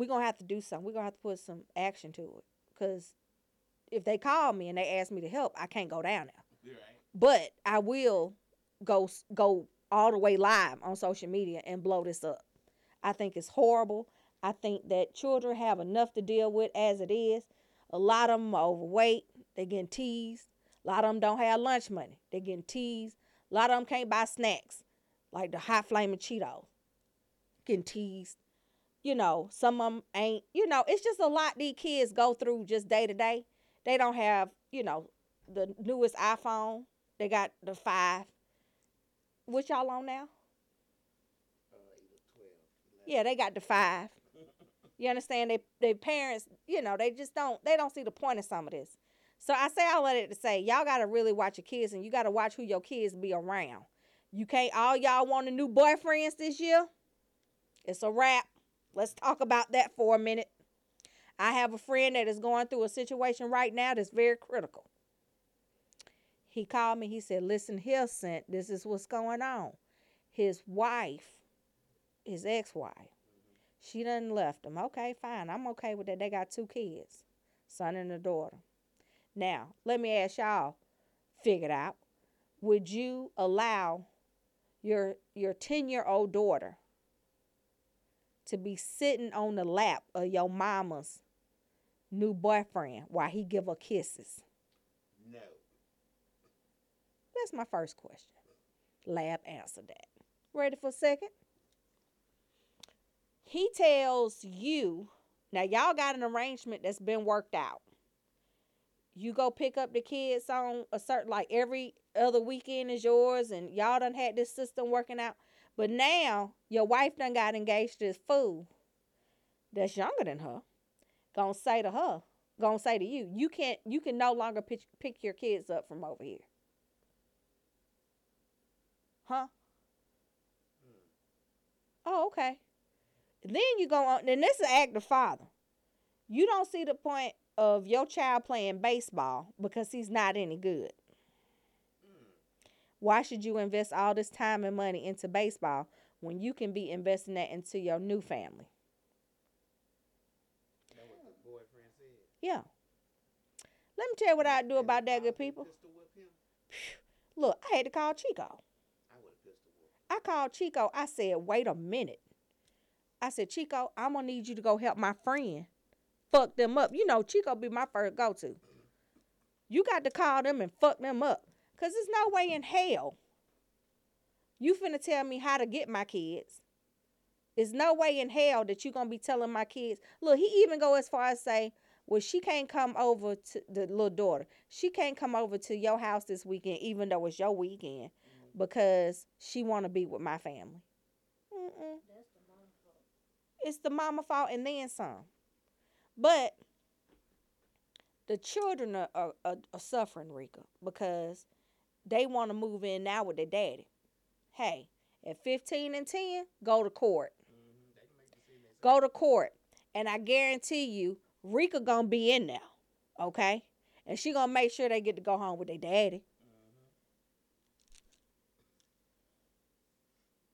we're gonna have to do something. We're gonna have to put some action to it. Cause if they call me and they ask me to help, I can't go down there. Right. But I will go go all the way live on social media and blow this up. I think it's horrible. I think that children have enough to deal with as it is. A lot of them are overweight. They're getting teased. A lot of them don't have lunch money. They're getting teased. A lot of them can't buy snacks like the hot flaming Cheetos. Getting teased. You know, some of them ain't. You know, it's just a lot these kids go through just day to day. They don't have, you know, the newest iPhone. They got the five. What y'all on now? Uh, 12, Yeah, they got the five. You understand? They they parents, you know, they just don't they don't see the point of some of this. So I say all of it to say y'all gotta really watch your kids and you gotta watch who your kids be around. You can't all y'all want a new boyfriends this year. It's a wrap. Let's talk about that for a minute. I have a friend that is going through a situation right now that's very critical. He called me. He said, Listen here, Sent, this is what's going on. His wife, his ex wife, she done left him. Okay, fine. I'm okay with that. They got two kids, son and a daughter. Now, let me ask y'all, figured out, would you allow your your 10-year-old daughter to be sitting on the lap of your mama's new boyfriend while he give her kisses? No. That's my first question. Lab answer that. Ready for a second? He tells you, now y'all got an arrangement that's been worked out. You go pick up the kids on a certain, like every other weekend is yours, and y'all done had this system working out. But now your wife done got engaged to this fool that's younger than her. Gonna say to her, gonna say to you, you can't, you can no longer pick, pick your kids up from over here. Huh? Hmm. Oh, okay. Then you go on, then this is act of father. You don't see the point of your child playing baseball because he's not any good. Hmm. Why should you invest all this time and money into baseball when you can be investing that into your new family? That what the boyfriend said. Yeah. Let me tell you what I'd do about that, good people. Pistol whip him, Look, I had to call Chico. I would have pistol whipped. I called Chico. I said, wait a minute. I said, Chico, I'm gonna need you to go help my friend. Fuck them up. You know, Chico be my first go to. You got to call them and fuck them up. Cause there's no way in hell you finna tell me how to get my kids. There's no way in hell that you gonna be telling my kids. Look, he even go as far as say, well, she can't come over to the little daughter. She can't come over to your house this weekend, even though it's your weekend, because she want to be with my family. Mm-mm. It's the mama fault and then some. But the children are, are, are, are suffering, Rika, because they want to move in now with their daddy. Hey, at 15 and 10, go to court. Go to court. And I guarantee you, Rika gonna be in there. Okay? And she gonna make sure they get to go home with their daddy.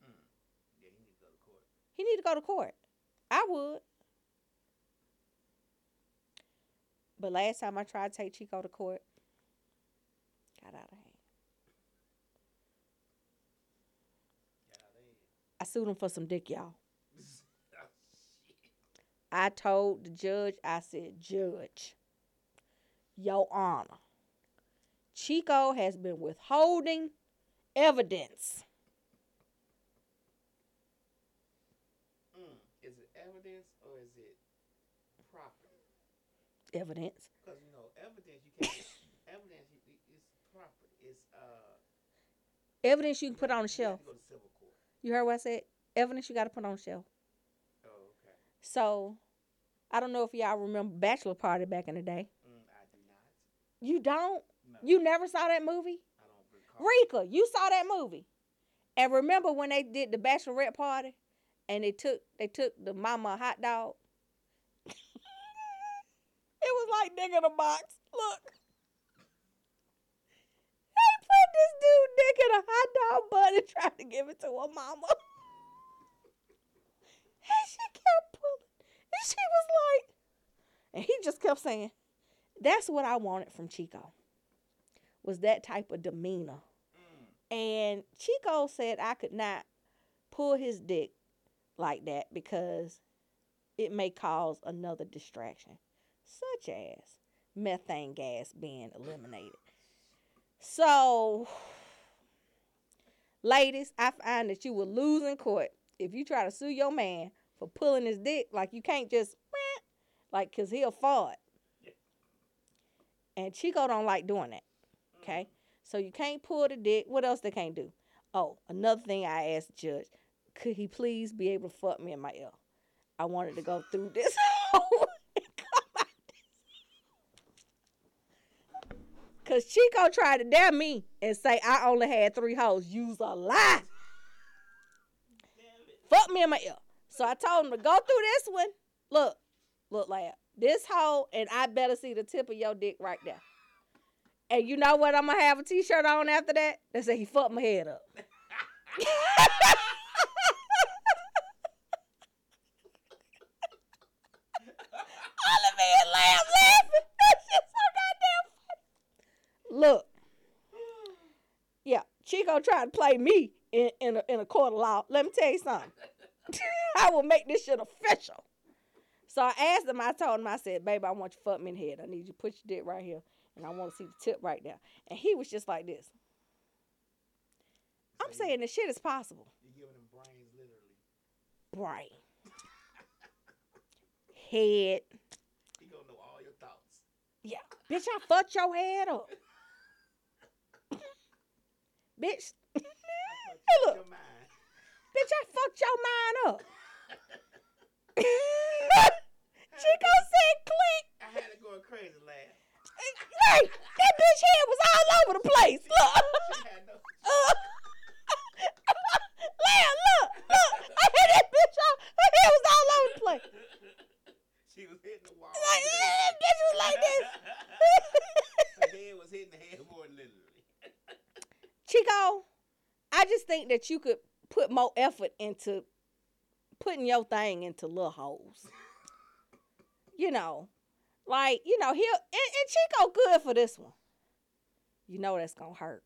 He need to go to court. He need to go to court. I would. But last time I tried to take Chico to court, got out of hand. Got out of hand. I sued him for some dick, y'all. I told the judge, I said, Judge, Your Honor, Chico has been withholding evidence. Mm. Is it evidence or is it property? Evidence. Because you know, evidence you can't. evidence you- property. It's uh. Evidence you can put on the shelf. You heard what I said? Evidence you got to put on shelf. Oh, okay. So, I don't know if y'all remember Bachelor Party back in the day. Mm, I do not. You don't? No, You never saw that movie? I don't recall. Rika, you saw that movie. And remember when they did the bachelorette party and they took they took the mama hot dog? it was like dick in a box. Look. This dude dick in a hot dog bun and tried to give it to her mama. and she kept pulling. And she was like, and he just kept saying, That's what I wanted from Chico. Was that type of demeanor. And Chico said I could not pull his dick like that because it may cause another distraction, such as methane gas being eliminated. So, ladies, I find that you will lose in court if you try to sue your man for pulling his dick. Like you can't just like cause he'll fart. And Chico don't like doing that. Okay, so you can't pull the dick. What else they can't do? Oh, another thing I asked the judge, could he please be able to fuck me in my ear? I wanted to go through this hole and come out this. Cause Chico tried to dare me and say I only had three hoes. Use a lie. Fuck me in my ear. So I told him to go through this one. Look, look like this hole, and I better see the tip of your dick right there. And you know what? I'm gonna have a t-shirt on after that that say he fucked my head up. All of me and Lamb laughing. That shit's so goddamn funny. Look. Chico tried to play me in, in, a, in a court of law. Let me tell you something. I will make this shit official. So I asked him, I told him, I said, baby, I want you to fuck me in the head. I need you to put your dick right here. And I want to see the tip right there. And he was just like this. I'm saying the shit is possible. You're giving them brains literally. Brain. Head. He gonna know all your thoughts. Yeah. Bitch, I fucked your head up. Bitch. hey, look. Bitch, I fucked your mind up. Chico said click. I had it going crazy laugh. Right. That bitch head was all over the place. Look. No. Uh, Lamb, look, look. I hit that bitch off. Her head was all over the place. She was hitting the wall. Like, eh, bitch was like this. Her head was hitting the headboard literally. Chico, I just think that you could put more effort into putting your thing into little holes. You know, like, you know, he'll, and, and Chico good for this one. You know that's gonna hurt.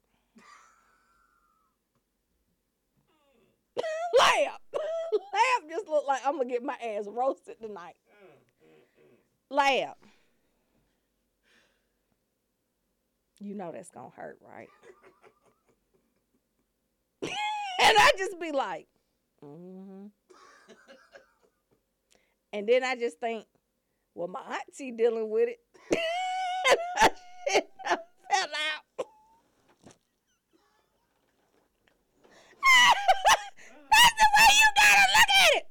Lamb. Lamb just look like I'm gonna get my ass roasted tonight. Lamb. You know that's gonna hurt, right? And I just be like, mm-hmm. And then I just think, well, my auntie dealing with it. and shit fell out. That's the way you gotta look at it.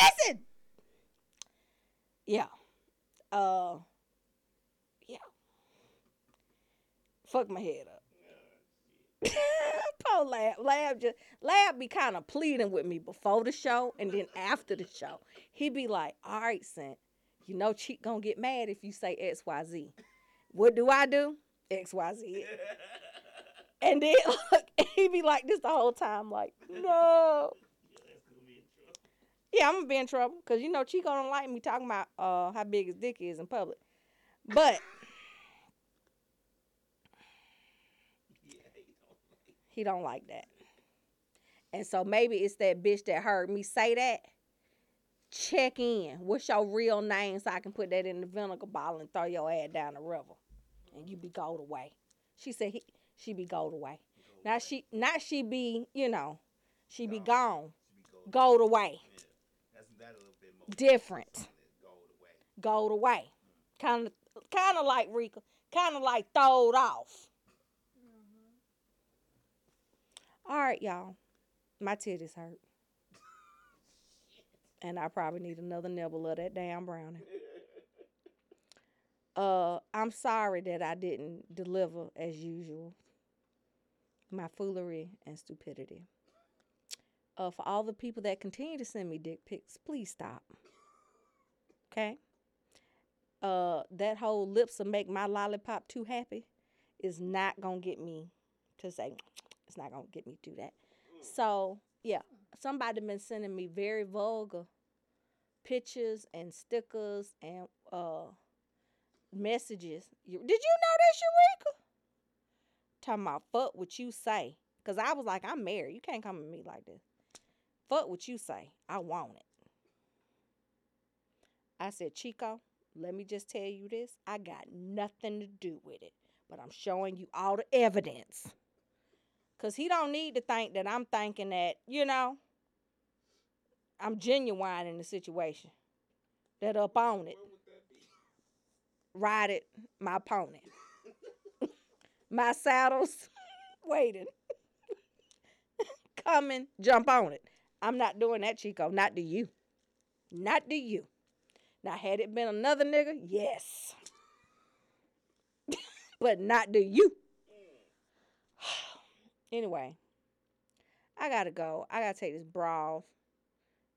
Listen. Yeah. Uh. Yeah. Fuck my head up. Poor Lab. Lab just Lab be kind of pleading with me before the show and then after the show. He be like, all right, Scent, you know Cheek gonna get mad if you say XYZ. What do I do? XYZ. And then look, he be like this the whole time, like, no. Yeah, I'm gonna be in trouble because you know Chico don't like me talking about uh how big his dick is in public. But he don't like that. And so maybe it's that bitch that heard me say that. Check in. What's your real name so I can put that in the vinegar bottle and throw your ass down the river. And you be gold away. She said he, she be gold away. Not she not she be, you know, she be gone. Gold away. That's that a little bit more. Different. Gold away. Gold away. Kind of kind of like Rika. Kind of like throwed off. Mm-hmm. All right, y'all. My titties hurt. And I probably need another nibble of that damn brownie. Uh, I'm sorry that I didn't deliver as usual. My foolery and stupidity. Uh, for all the people that continue to send me dick pics, please stop. Okay? Uh, that whole lips will make my lollipop too happy is not gonna get me to say it's not gonna get me to do that. So yeah, somebody been sending me very vulgar pictures and stickers and uh messages. You, did you know that, Eureka? Talking about fuck what you say. Cause I was like, I'm married. You can't come at me like this. Fuck what you say. I want it. I said, Chico, let me just tell you this. I got nothing to do with it, but I'm showing you all the evidence. Cause he don't need to think that I'm thinking that, you know, I'm genuine in the situation. That up on it. What would that be? Ride it, my opponent. my saddles waiting. Coming, jump on it. I'm not doing that, Chico. Not to you. Not to you. Now, had it been another nigga, yes. but not to you. Anyway, I gotta go. I gotta take this bra off.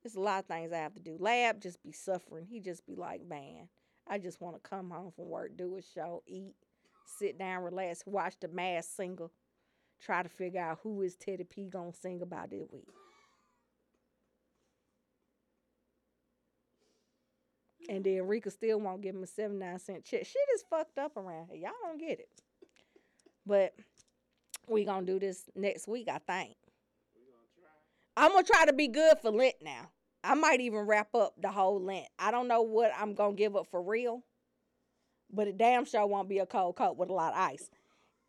There's a lot of things I have to do. Lab just be suffering. He just be like, man, I just want to come home from work, do a show, eat, sit down, relax, watch the Masked Singer, try to figure out who is Teddy P gonna sing about this week. And then Rika still won't give him a 79 cent check. Shit is fucked up around here. Y'all don't get it. But we gonna do this next week, I think. I'm gonna try to be good for Lent now. I might even wrap up the whole Lent. I don't know what I'm gonna give up for real, but it damn sure won't be a cold coat with a lot of ice.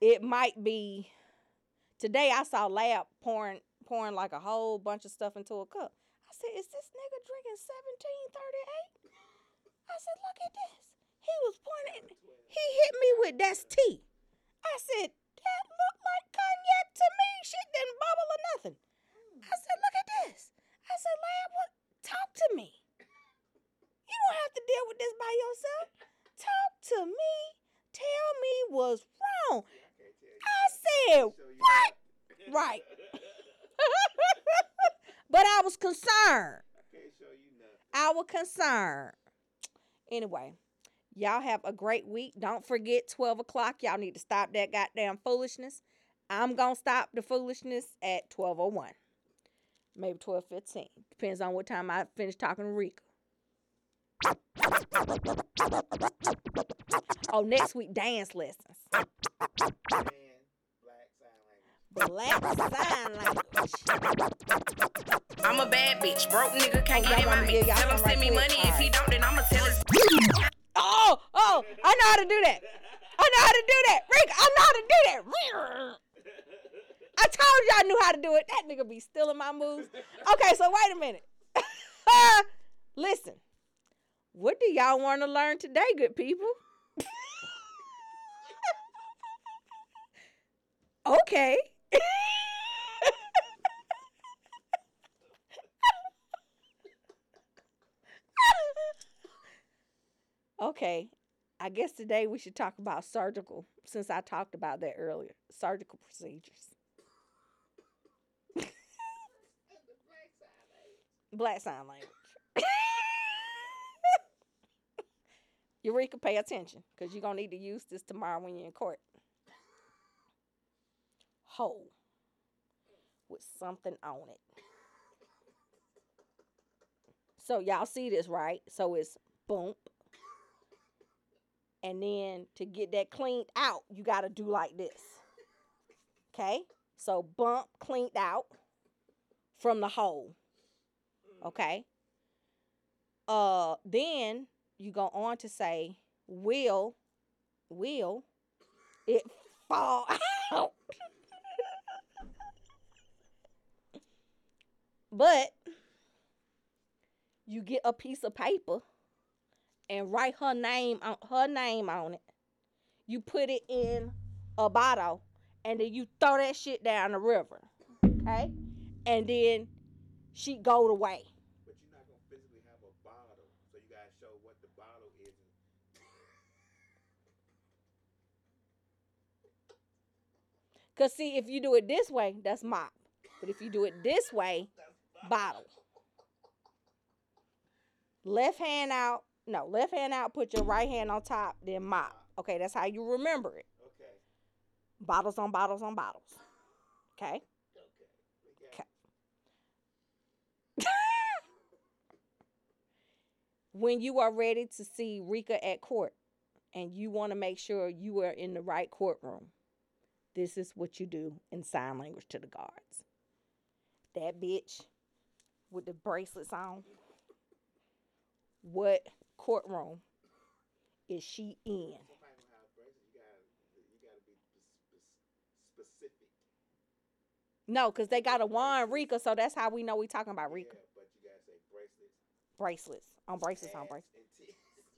It might be. Today I saw Lab pouring pouring like a whole bunch of stuff into a cup. I said, "Is this nigga drinking 1738?" I said, "Look at this." He was it. He hit me with that's tea. I said, "That looked like cognac to me. Shit didn't bubble or nothing." I said, look at this. I said, Lab, what? Talk to me. You don't have to deal with this by yourself. Talk to me. Tell me what's wrong. I said, what? Right. but I was concerned. Can't show you nothing. I was concerned. Anyway, y'all have a great week. Don't forget 12 o'clock. Y'all need to stop that goddamn foolishness. I'm going to stop the foolishness at 1201 maybe twelve fifteen. Depends on what time I finish talking to Rika. Oh, next week dance lessons. Black sign language. Black sign language. I'm a bad bitch. Broke nigga can't Oh, get in my wanna mix. give y'all Tell him send me money. If he don't, then I'ma tell his I know how to do that. I know how to do that. Rick, I know how to do that. I told you I knew how to do it. That nigga be stealing my moves. Okay, so wait a minute. Listen, what do y'all want to learn today, good people? okay. okay. I guess today we should talk about surgical, since I talked about that earlier. Surgical procedures. Black sign language. Eureka, pay attention, because you're going to need to use this tomorrow when you're in court. Hole with something on it. So y'all see this, right? So it's bump. And then to get that cleaned out, you got to do like this. Okay? So bump cleaned out from the hole. Okay? Uh then you go on to say will will it fall out. but you get a piece of paper and write her name on her name on it. You put it in a bottle and then you throw that shit down the river. Okay? And then she go away. But you're not gonna physically have a bottle, so you gotta show what the bottle is. Cause see, if you do it this way, that's mop. But if you do it this way, bottle. Left hand out. No, left hand out, put your right hand on top, then mop. Okay, that's how you remember it. Okay. Bottles on bottles on bottles. Okay? Okay. When you are ready to see Rika at court and you want to make sure you are in the right courtroom, this is what you do in sign language to the guards. That bitch with the bracelets on. What courtroom is she in? No, because they got a Juan Rika, so that's how we know we talking about Rika. Yeah, but you gotta say bracelets. Bracelets. On bracelets, on ass, bracelets.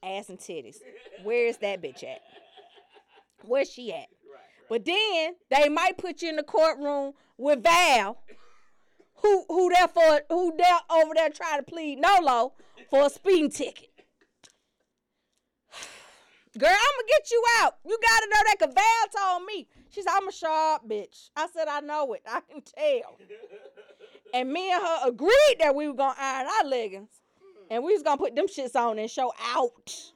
and. Ass and titties. Where is that bitch at? Where's she at? Right, right. But then they might put you in the courtroom with Val, who who there for who there over there trying to plead no Nolo for a speeding ticket. Girl, I'ma get you out. You gotta know that Val told me. She said, I'm a sharp bitch. I said, I know it. I can tell. And me and her agreed that we were gonna iron our leggings. And we was gonna put them shits on and show out.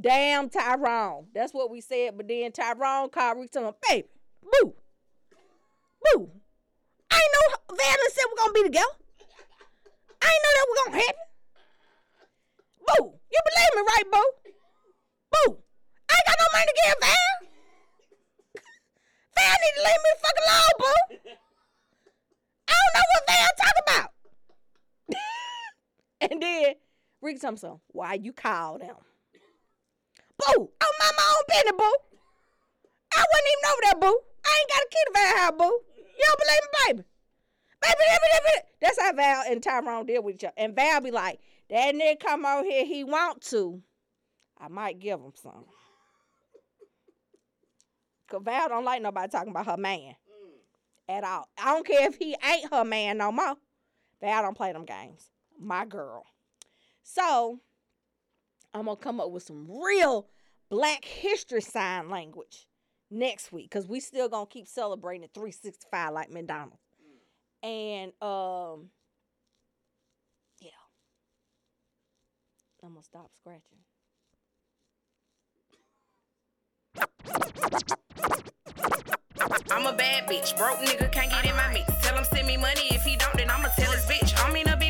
Damn Tyrone. That's what we said. But then Tyrone called Rick to my baby. Boo. Boo. I ain't know Valen said we're gonna be together. I ain't know that was gonna happen. Boo. You believe me, right, Boo? Boo. I ain't got no money to give Val. Val need to leave me the fuck alone, Boo. I don't know what Val talking about. and then Rick told so, why you call them? Boo! I'm mind my own business, boo. I wasn't even over there, boo. I ain't got a key to Val house, boo. You don't believe me? Baby, baby, baby, baby. That's how Val and Tyrone deal with each other. And Val be like, that nigga come over here, he want to. I might give him some. Cause Val don't like nobody talking about her man at all. I don't care if he ain't her man no more. Val don't play them games. My girl. So I'm gonna come up with some real Black History sign language next week because we still gonna keep celebrating 365 like McDonald's. And um, yeah, I'm gonna stop scratching. I'm a bad bitch. Broke nigga can't get in my mix. Tell him send me money. If he don't, then I'ma tell his bitch. I'm mean to be